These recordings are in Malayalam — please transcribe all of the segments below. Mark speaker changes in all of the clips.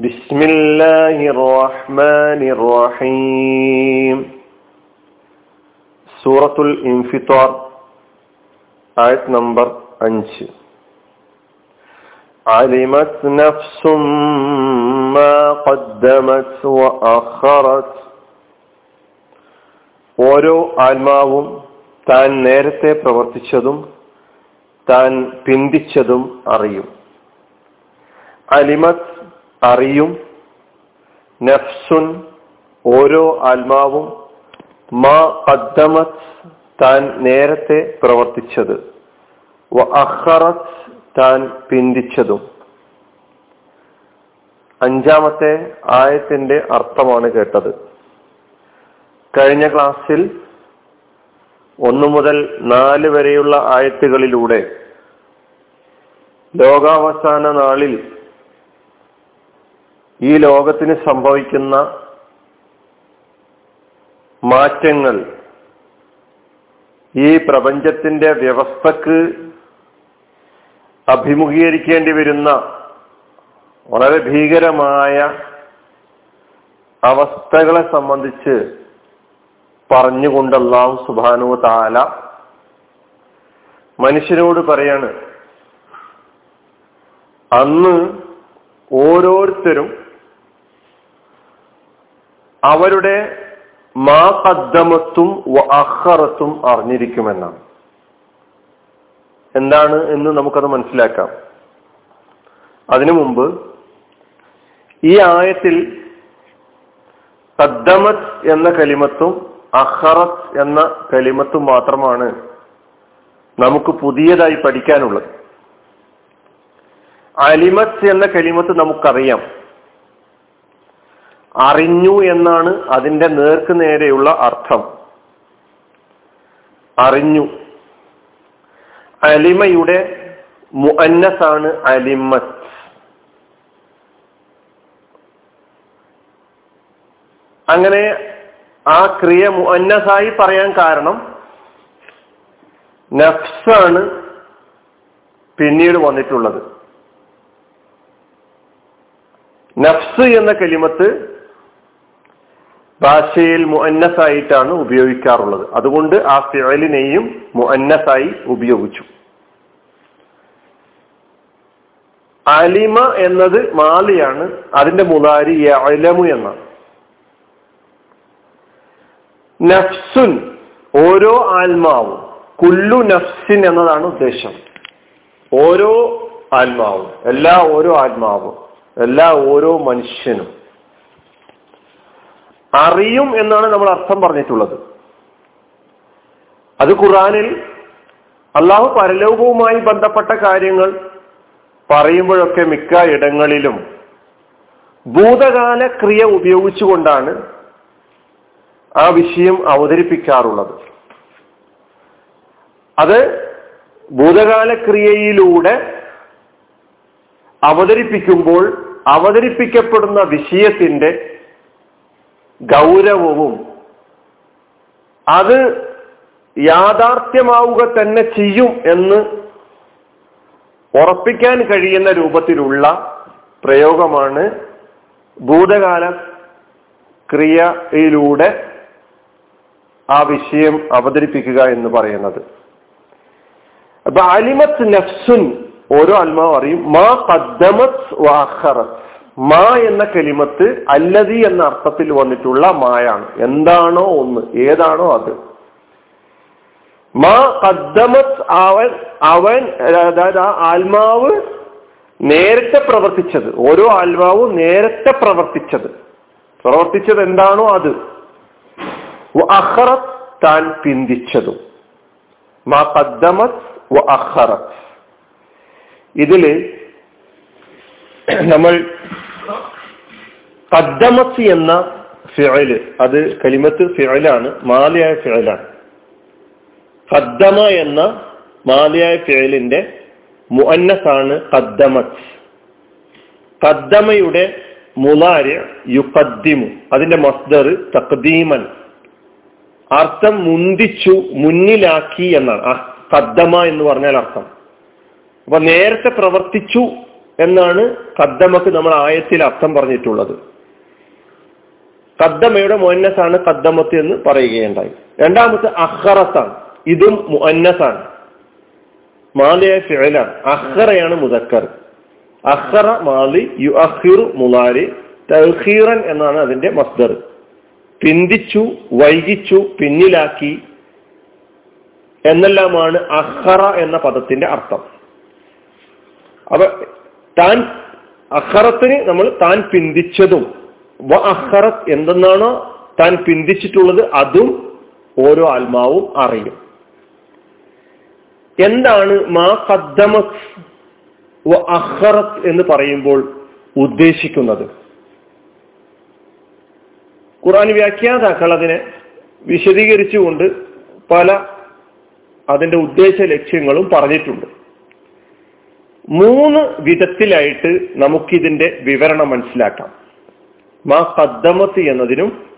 Speaker 1: بسم الله الرحمن الرحيم സൂറത്തുൽ ഇൻഫിത്താർ ആയത് നമ്പർ അഞ്ച് علمت نفس ما قدمت وأخرت ഓരോ ആത്മാവും താൻ നേരത്തെ പ്രവർത്തിച്ചതും താൻ പിന്തിച്ചതും അറിയും അലിമത് അറിയും നഫ്സുൻ ഓരോ ആത്മാവും മാ കദ്ദമത് താൻ നേരത്തെ പ്രവർത്തിച്ചത് അഹറത് താൻ പിന്തിച്ചതും. അഞ്ചാമത്തെ ആയത്തിന്റെ അർത്ഥമാണ് കേട്ടത്. കഴിഞ്ഞ ക്ലാസ്സിൽ ഒന്നു മുതൽ നാല് വരെയുള്ള ആയത്തുകളിലൂടെ ലോകാവസാന നാളിൽ ഈ ലോകത്തിന് സംഭവിക്കുന്ന മാറ്റങ്ങൾ ഈ പ്രപഞ്ചത്തിന്റെ വ്യവസ്ഥക്ക് അഭിമുഖീകരിക്കേണ്ടി വരുന്ന വളരെ ഭീകരമായ അവസ്ഥകളെ സംബന്ധിച്ച് പറഞ്ഞുകൊണ്ട് അള്ളാഹു താല മനുഷ്യനോട് പറയാണ് അന്ന് ഓരോരുത്തരും അവരുടെ മാ കദ്ദമത്തും അഹറത്തും അറിഞ്ഞിരിക്കുമെന്നാണ്. എന്താണ് എന്ന് നമുക്കത് മനസ്സിലാക്കാം. അതിനു മുമ്പ് ഈ ആയത്തിൽ കദ്ദമത്ത് എന്ന കലിമത്തും അഹറത്ത് എന്ന കലിമത്തും മാത്രമാണ് നമുക്ക് പുതിയതായി പഠിക്കാനുള്ളത്. അലിമത് എന്ന കലിമത്ത് നമുക്കറിയാം. അറിഞ്ഞു എന്നാണ് അതിന്റെ നേർക്ക് നേരെയുള്ള അർത്ഥം. അറിഞ്ഞു. അലിമയുടെ മുഅന്നസാണ് അലിമത്ത്. അങ്ങനെ ആ ക്രിയ മുഅന്നസായി പറയാൻ കാരണം നഫ്സാണ് പിന്നീട് വന്നിട്ടുള്ളത്. നഫ്സ് എന്ന കലിമത്ത് ഭാഷയിൽ മുഅന്നസായിട്ടാണ് ഉപയോഗിക്കാറുള്ളത്. അതുകൊണ്ട് ആ ഫിഴലിനെയും മുഅന്നസായി ഉപയോഗിച്ചു. അലിമ എന്നത് മാലിയാണ്. അതിന്റെ മുതാരി അലമു എന്നാണ്. നഫ്സുൻ ഓരോ ആത്മാവും കുല്ലു നഫ്സിൻ എന്നതാണ് ഉദ്ദേശം. ഓരോ ആത്മാവും എല്ലാ ഓരോ ആത്മാവും എല്ലാ ഓരോ മനുഷ്യനും. അറിയും എന്നാണ് നമ്മൾ അർത്ഥം പറഞ്ഞിട്ടുള്ളത്. അത് ഖുറാനിൽ അള്ളാഹു പരലോകവുമായി ബന്ധപ്പെട്ട കാര്യങ്ങൾ പറയുമ്പോഴൊക്കെ മിക്ക ഇടങ്ങളിലും ഭൂതകാല ക്രിയ ഉപയോഗിച്ചുകൊണ്ടാണ് ആ വിഷയം അവതരിപ്പിക്കാറുള്ളത്. അത് ഭൂതകാല ക്രിയയിലൂടെ അവതരിപ്പിക്കുമ്പോൾ അവതരിപ്പിക്കപ്പെടുന്ന വിഷയത്തിന്റെ ഗൗരവവും. അത് യാഥാർത്ഥ്യമാവുക തന്നെ ചെയ്യും എന്ന് ഉറപ്പിക്കാൻ കഴിയുന്ന രൂപത്തിലുള്ള പ്രയോഗമാണ് ഭൂതകാല ക്രിയയിലൂടെ ആ വിഷയം അവതരിപ്പിക്കുക എന്ന് പറയുന്നത്. അപ്പൊ അലിമത്ത് നഫ്സുൻ ഓരോ ആത്മാവ് അറിയും. മാ കദ്ദമത് വാഹറത്ത് മാ എന്ന കലിമത്ത് അല്ലതി എന്ന അർത്ഥത്തിൽ വന്നിട്ടുള്ള മായാണ്. എന്താണോ ഒന്ന് ഏതാണോ അത്. മാ കദ്ദമത് അവൻ അവൻ അതായത് ആ ആത്മാവ് നേരത്തെ പ്രവർത്തിച്ചത്. ഓരോ ആത്മാവും നേരത്തെ പ്രവർത്തിച്ചത്. പ്രവർത്തിച്ചത് എന്താണോ അത്. അഹറത്ത് താൻ പിന്തിച്ചതും. മാ കദ്ദമത് അഹറത്ത് ഇതിൽ നമ്മൾ കദ്ദമത്ത് എന്ന ഫിഴൽ അത് കലിമത്ത് ഫിഴലാണ് മാലയായ ഫിഴലാണ് കദ്ദമ എന്ന മാലയായ ഫിഴലിന്റെ മുഅന്നസാണ് കദ്ദമത്ത്. കദ്ദമയുടെ മുലാര് യുക്കദ്ദിമു അതിന്റെ മസ്ദർ തക്ദീമൻ അർത്ഥം മുന്തിച്ചു മുന്നിലാക്കി എന്നാണ്. കദ്ദമ എന്ന് പറഞ്ഞാൽ അർത്ഥം. അപ്പൊ നേരത്തെ പ്രവർത്തിച്ചു എന്നാണ് കദ്ദമക്ക് നമ്മൾ ആയത്തിൽ അർത്ഥം പറഞ്ഞിട്ടുള്ളത്. കദ്ദമയുടെ മുന്നസാണ് കദ്ദമത്ത് എന്ന് പറയുകയുണ്ടായി. രണ്ടാമത്തെ അഹ്റസാണ് ഇതും മുന്നസാണ് മാലിയായ ഫിഴലാണ് അഹ്റയാണ് മുതക്കർ അഹ്റ മാലി യു അഹിറു മുലാരി തഹീറൻ എന്നാണ് അതിന്റെ മസ്ദർ. പിന്തിച്ചു വൈകിച്ചു പിന്നിലാക്കി എന്നെല്ലാമാണ് അഹ്റ എന്ന പദത്തിന്റെ അർത്ഥം. അപ്പൊ താൻ അഹറത്തിന് നമ്മൾ താൻ പിന്തിച്ചതും അഹറത്ത് എന്തെന്നാണോ താൻ പിന്തിച്ചിട്ടുള്ളത് അതും ഓരോ ആത്മാവും അറിയും. എന്താണ് മാ കദ്ദമത് വ അഹറത്ത് എന്ന് പറയുമ്പോൾ ഉദ്ദേശിക്കുന്നത്? ഖുറാൻ വ്യാഖ്യാതാക്കൾ അതിനെ വിശദീകരിച്ചുകൊണ്ട് പല അതിന്റെ ഉദ്ദേശ ലക്ഷ്യങ്ങളും പറഞ്ഞിട്ടുണ്ട്. മൂന്ന് വിധത്തിലായിട്ട് നമുക്കിതിന്റെ വിവരണം മനസ്സിലാക്കാം. മാ കദ്ദമത്ത് എന്നതിനും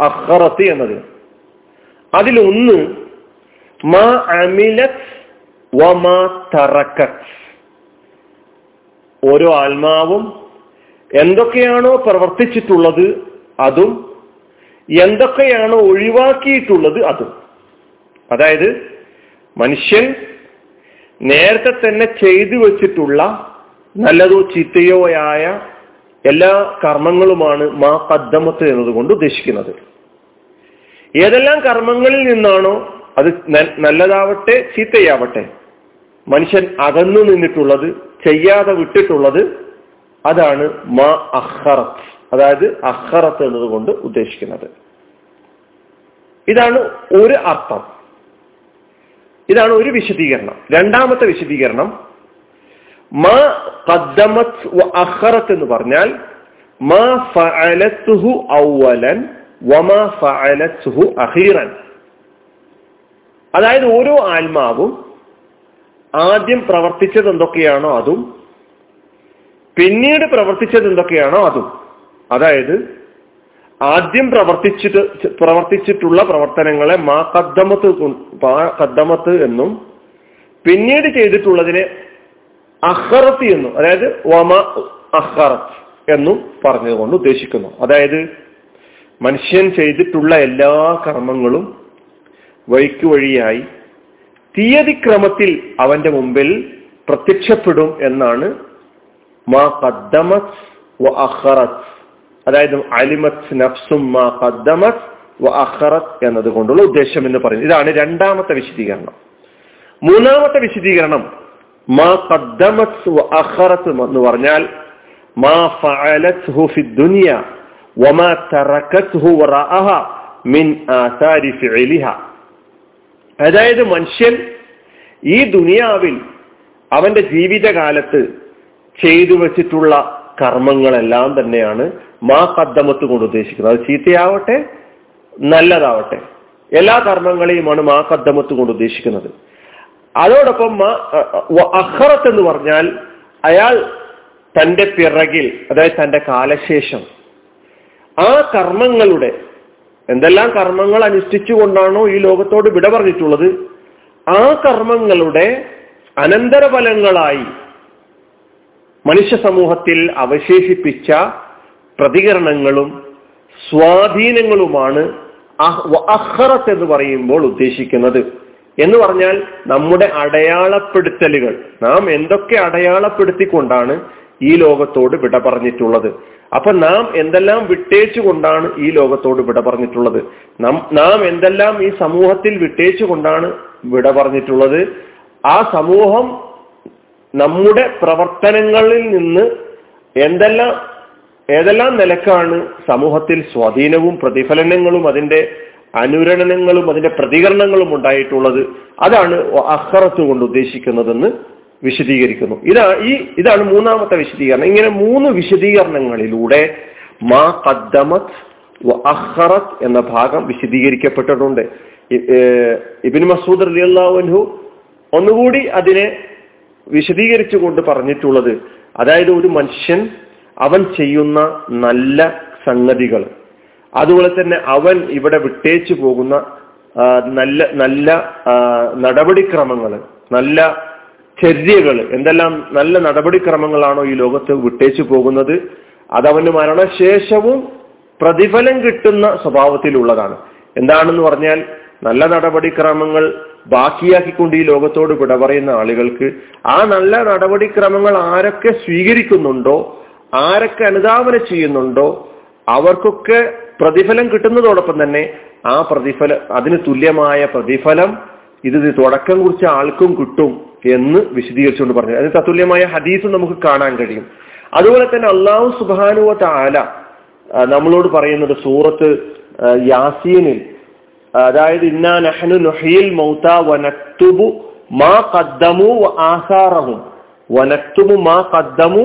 Speaker 1: അഹറത്ത് എന്നതിനും. അതിലൊന്ന് മാ അമിലത് വമാ തറക്കത്ത്. ഓരോ ആത്മാവും എന്തൊക്കെയാണോ പ്രവർത്തിച്ചിട്ടുള്ളത് അതും എന്തൊക്കെയാണോ ഒഴിവാക്കിയിട്ടുള്ളത് അതും. അതായത് മനുഷ്യൻ നേരത്തെ തന്നെ ചെയ്തു വെച്ചിട്ടുള്ള നല്ലതോ ചീത്തയോ ആയ എല്ലാ കർമ്മങ്ങളുമാണ് മാ കദ്ദമത്ത് എന്നതുകൊണ്ട് ഉദ്ദേശിക്കുന്നത്. ഏതെല്ലാം കർമ്മങ്ങളിൽ നിന്നാണോ അത് നല്ലതാവട്ടെ ചീത്തയാവട്ടെ മനുഷ്യൻ അകന്നു നിന്നിട്ടുള്ളത് ചെയ്യാതെ വിട്ടിട്ടുള്ളത് അതാണ് മാ അഹറത്ത്. അതായത് അഹറത്ത് എന്നതുകൊണ്ട് ഉദ്ദേശിക്കുന്നത്. ഇതാണ് ഒരു അർത്ഥം. ഇതാണ് ഒരു വിശദീകരണം. രണ്ടാമത്തെ വിശദീകരണം മാ എന്ന് പറഞ്ഞാൽ മാ വമാ അതായത് ഓരോ ആത്മാവും ആദ്യം പ്രവർത്തിച്ചത് എന്തൊക്കെയാണോ അതും പിന്നീട് പ്രവർത്തിച്ചത് എന്തൊക്കെയാണോ അതും. അതായത് ആദ്യം പ്രവർത്തിച്ചിട്ട് പ്രവർത്തിച്ചിട്ടുള്ള പ്രവർത്തനങ്ങളെ മാ കദ്ദമത്ത് കദ്ദമത്ത് എന്നും പിന്നീട് ചെയ്തിട്ടുള്ളതിനെ അഹറത്ത് എന്നും അതായത് വമ അഹറത്ത് എന്നും പറഞ്ഞതുകൊണ്ട് ഉദ്ദേശിക്കുന്നു. അതായത് മനുഷ്യൻ ചെയ്തിട്ടുള്ള എല്ലാ കർമ്മങ്ങളും വഴിക്ക് വഴിയായി തീയതി ക്രമത്തിൽ അവന്റെ മുമ്പിൽ പ്രത്യക്ഷപ്പെടും എന്നാണ് മാ കദ്ദമത് വ അതായത് അലിമത് നഫ്സും മാ കദ്ദമത് വ അഹറത്ത് എന്നതുകൊണ്ടുള്ള ഉദ്ദേശം എന്ന് പറയുന്നത്. ഇതാണ് രണ്ടാമത്തെ വിശദീകരണം. മൂന്നാമത്തെ വിശദീകരണം മാ ഖദ്ദമത് എന്ന് പറഞ്ഞാൽ മാ മിൻ ആസാരി അതായത് മനുഷ്യൻ ഈ ദുനിയാവിൽ അവന്റെ ജീവിതകാലത്ത് ചെയ്തു വെച്ചിട്ടുള്ള കർമ്മങ്ങളെല്ലാം തന്നെയാണ് മാ കദ്ദമത്ത് കൊണ്ട് ഉദ്ദേശിക്കുന്നത്. അത് ചീത്തയാവട്ടെ നല്ലതാവട്ടെ. എല്ലാ കർമ്മങ്ങളെയുമാണ് മാ കദ്ദമത്ത് കൊണ്ട് ഉദ്ദേശിക്കുന്നത്. അതോടൊപ്പം അഹറത്ത് എന്ന് പറഞ്ഞാൽ അയാൾ തന്റെ പിറകിൽ അതായത് തന്റെ കാലശേഷം ആ കർമ്മങ്ങളുടെ എന്തെല്ലാം കർമ്മങ്ങൾ അനുഷ്ഠിച്ചുകൊണ്ടാണോ ഈ ലോകത്തോട് വിട പറഞ്ഞിട്ടുള്ളത്? ആ കർമ്മങ്ങളുടെ അനന്തരഫലങ്ങളായി മനുഷ്യ സമൂഹത്തിൽ അവശേഷിപ്പിച്ച പ്രതികരണങ്ങളും സ്വാധീനങ്ങളുമാണ് അഹ്റത്ത് എന്ന് പറയുമ്പോൾ ഉദ്ദേശിക്കുന്നത്. എന്ന് പറഞ്ഞാൽ നമ്മുടെ അടയാളപ്പെടുത്തലുകൾ. നാം എന്തൊക്കെ അടയാളപ്പെടുത്തിക്കൊണ്ടാണ് ഈ ലോകത്തോട് വിട പറഞ്ഞിട്ടുള്ളത്? അപ്പൊ നാം എന്തെല്ലാം വിട്ടേച്ചുകൊണ്ടാണ് ഈ ലോകത്തോട് വിട പറഞ്ഞിട്ടുള്ളത്? നാം എന്തെല്ലാം ഈ സമൂഹത്തിൽ വിട്ടേച്ചുകൊണ്ടാണ് വിട പറഞ്ഞിട്ടുള്ളത്? ആ സമൂഹം നമ്മുടെ പ്രവർത്തനങ്ങളിൽ നിന്ന് എന്തെല്ലാം ഏതെല്ലാം നിലക്കാണ് സമൂഹത്തിൽ സ്വാധീനവും പ്രതിഫലനങ്ങളും അതിന്റെ അനുരണനങ്ങളും അതിന്റെ പ്രതികരണങ്ങളും ഉണ്ടായിട്ടുള്ളത് അതാണ് അഹറത്ത് കൊണ്ട് ഉദ്ദേശിക്കുന്നതെന്ന് വിശദീകരിക്കുന്നു. ഇതാ ഈ ഇതാണ് മൂന്നാമത്തെ വിശദീകരണം. ഇങ്ങനെ മൂന്ന് വിശദീകരണങ്ങളിലൂടെ മാ കദ്ദമത് അഹറത്ത് എന്ന ഭാഗം വിശദീകരിക്കപ്പെട്ടിട്ടുണ്ട്. ഇബിൻ മസൂദ് അലി അള്ളാഹു ഒന്നുകൂടി അതിനെ വിശദീകരിച്ചുകൊണ്ട് പറഞ്ഞിട്ടുള്ളത്. അതായത് ഒരു മനുഷ്യൻ അവൻ ചെയ്യുന്ന നല്ല സംഗതികൾ. അതുപോലെ തന്നെ അവൻ ഇവിടെ വിട്ടേച്ചു പോകുന്ന നല്ല നല്ല നടപടിക്രമങ്ങൾ നല്ല ചര്യകൾ എന്തെല്ലാം നല്ല നടപടിക്രമങ്ങളാണോ ഈ ലോകത്ത് വിട്ടേച്ചു പോകുന്നത് അതവന് മരണശേഷവും പ്രതിഫലം കിട്ടുന്ന സ്വഭാവത്തിലുള്ളതാണ്. എന്താണെന്ന് പറഞ്ഞാൽ നല്ല നടപടിക്രമങ്ങൾ ബാക്കിയാക്കിക്കൊണ്ട് ഈ ലോകത്തോട് വിട പറയുന്ന ആളുകൾക്ക് ആ നല്ല നടപടിക്രമങ്ങൾ ആരൊക്കെ സ്വീകരിക്കുന്നുണ്ടോ ആരൊക്കെ അനുധാവന ചെയ്യുന്നുണ്ടോ അവർക്കൊക്കെ പ്രതിഫലം കിട്ടുന്നതോടൊപ്പം തന്നെ ആ പ്രതിഫല അതിന് തുല്യമായ പ്രതിഫലം ഇത് തുടക്കം കുറിച്ച ആൾക്കും കിട്ടും എന്ന് വിശദീകരിച്ചുകൊണ്ട് പറഞ്ഞു. അതിന് തത്തുല്യമായ ഹദീസ് നമുക്ക് കാണാൻ കഴിയും. അതുപോലെ തന്നെ അള്ളാഹു സുബാനുവ താല നമ്മളോട് പറയുന്നത് സൂറത്ത് യാസീനിൽ അതായത് ഇന്നാ നഹ്നു നുഹീൽ മൗത വനക്തുബു മാ കദ്ദമു ആസാറഹും. മാ കദ്ദമു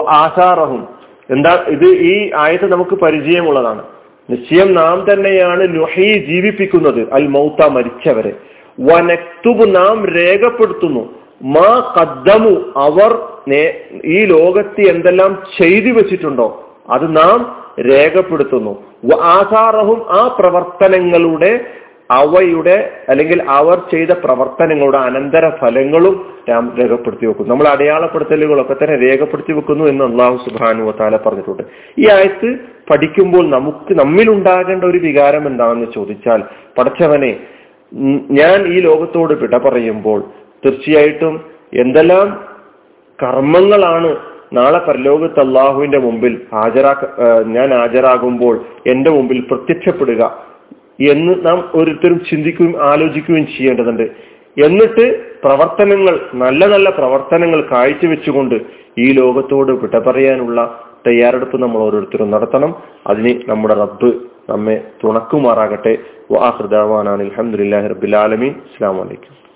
Speaker 1: ആസാറഹും. എന്താ ഇത് ഈ ആയത്ത് നമുക്ക് പരിചയമുള്ളതാണ്. നിശ്ചയം നാം തന്നെയാണ് നുഹി ജീവിപ്പിക്കുന്നത്. അൽ മൗത്ത മരിച്ചവരെ. വനക്തുബ് നാം രേഖപ്പെടുത്തുന്നു. മാ കദ്ദമു അവർ ഈ ലോകത്ത് എന്തെല്ലാം ചെയ്തു വെച്ചിട്ടുണ്ടോ അത് നാം രേഖപ്പെടുത്തുന്നു. ആസാറഹും ആ പ്രവർത്തനങ്ങളുടെ അവയുടെ അല്ലെങ്കിൽ അവർ ചെയ്ത പ്രവർത്തനങ്ങളുടെ അനന്തര ഫലങ്ങളും നാം രേഖപ്പെടുത്തി വെക്കുന്നു നമ്മൾ അടയാളപ്പെടുത്തലുകളൊക്കെ തന്നെ രേഖപ്പെടുത്തി വെക്കുന്നു എന്ന് അള്ളാഹു സുബാനു താല പറഞ്ഞിട്ടുണ്ട്. ഈ ആയത്ത് പഠിക്കുമ്പോൾ നമുക്ക് നമ്മിലുണ്ടാകേണ്ട ഒരു വികാരം എന്താണെന്ന് ചോദിച്ചാൽ പഠിച്ചവനെ ഞാൻ ഈ ലോകത്തോട് വിട പറയുമ്പോൾ തീർച്ചയായിട്ടും എന്തെല്ലാം കർമ്മങ്ങളാണ് നാളെ പരലോകത്ത് അള്ളാഹുവിന്റെ മുമ്പിൽ ഹാജരാ ഞാൻ ഹാജരാകുമ്പോൾ എന്റെ മുമ്പിൽ പ്രത്യക്ഷപ്പെടുക എന്ന് നാം ഓരോരുത്തരും ചിന്തിക്കുകയും ആലോചിക്കുകയും ചെയ്യേണ്ടതുണ്ട്. എന്നിട്ട് പ്രവർത്തനങ്ങൾ നല്ല നല്ല പ്രവർത്തനങ്ങൾ കാഴ്ചവെച്ചുകൊണ്ട് ഈ ലോകത്തോട് വിട പറയാനുള്ള തയ്യാറെടുപ്പ് നമ്മൾ ഓരോരുത്തരും നടത്തണം. അതിന് നമ്മുടെ റബ്ബ് നമ്മെ തുണക്കുമാറാകട്ടെ. വാഹൃദാവാനാണ് അലഹമുല്ലാ റബ്ബിൽ ആലമീൻ. അസ്സാം വലൈക്കും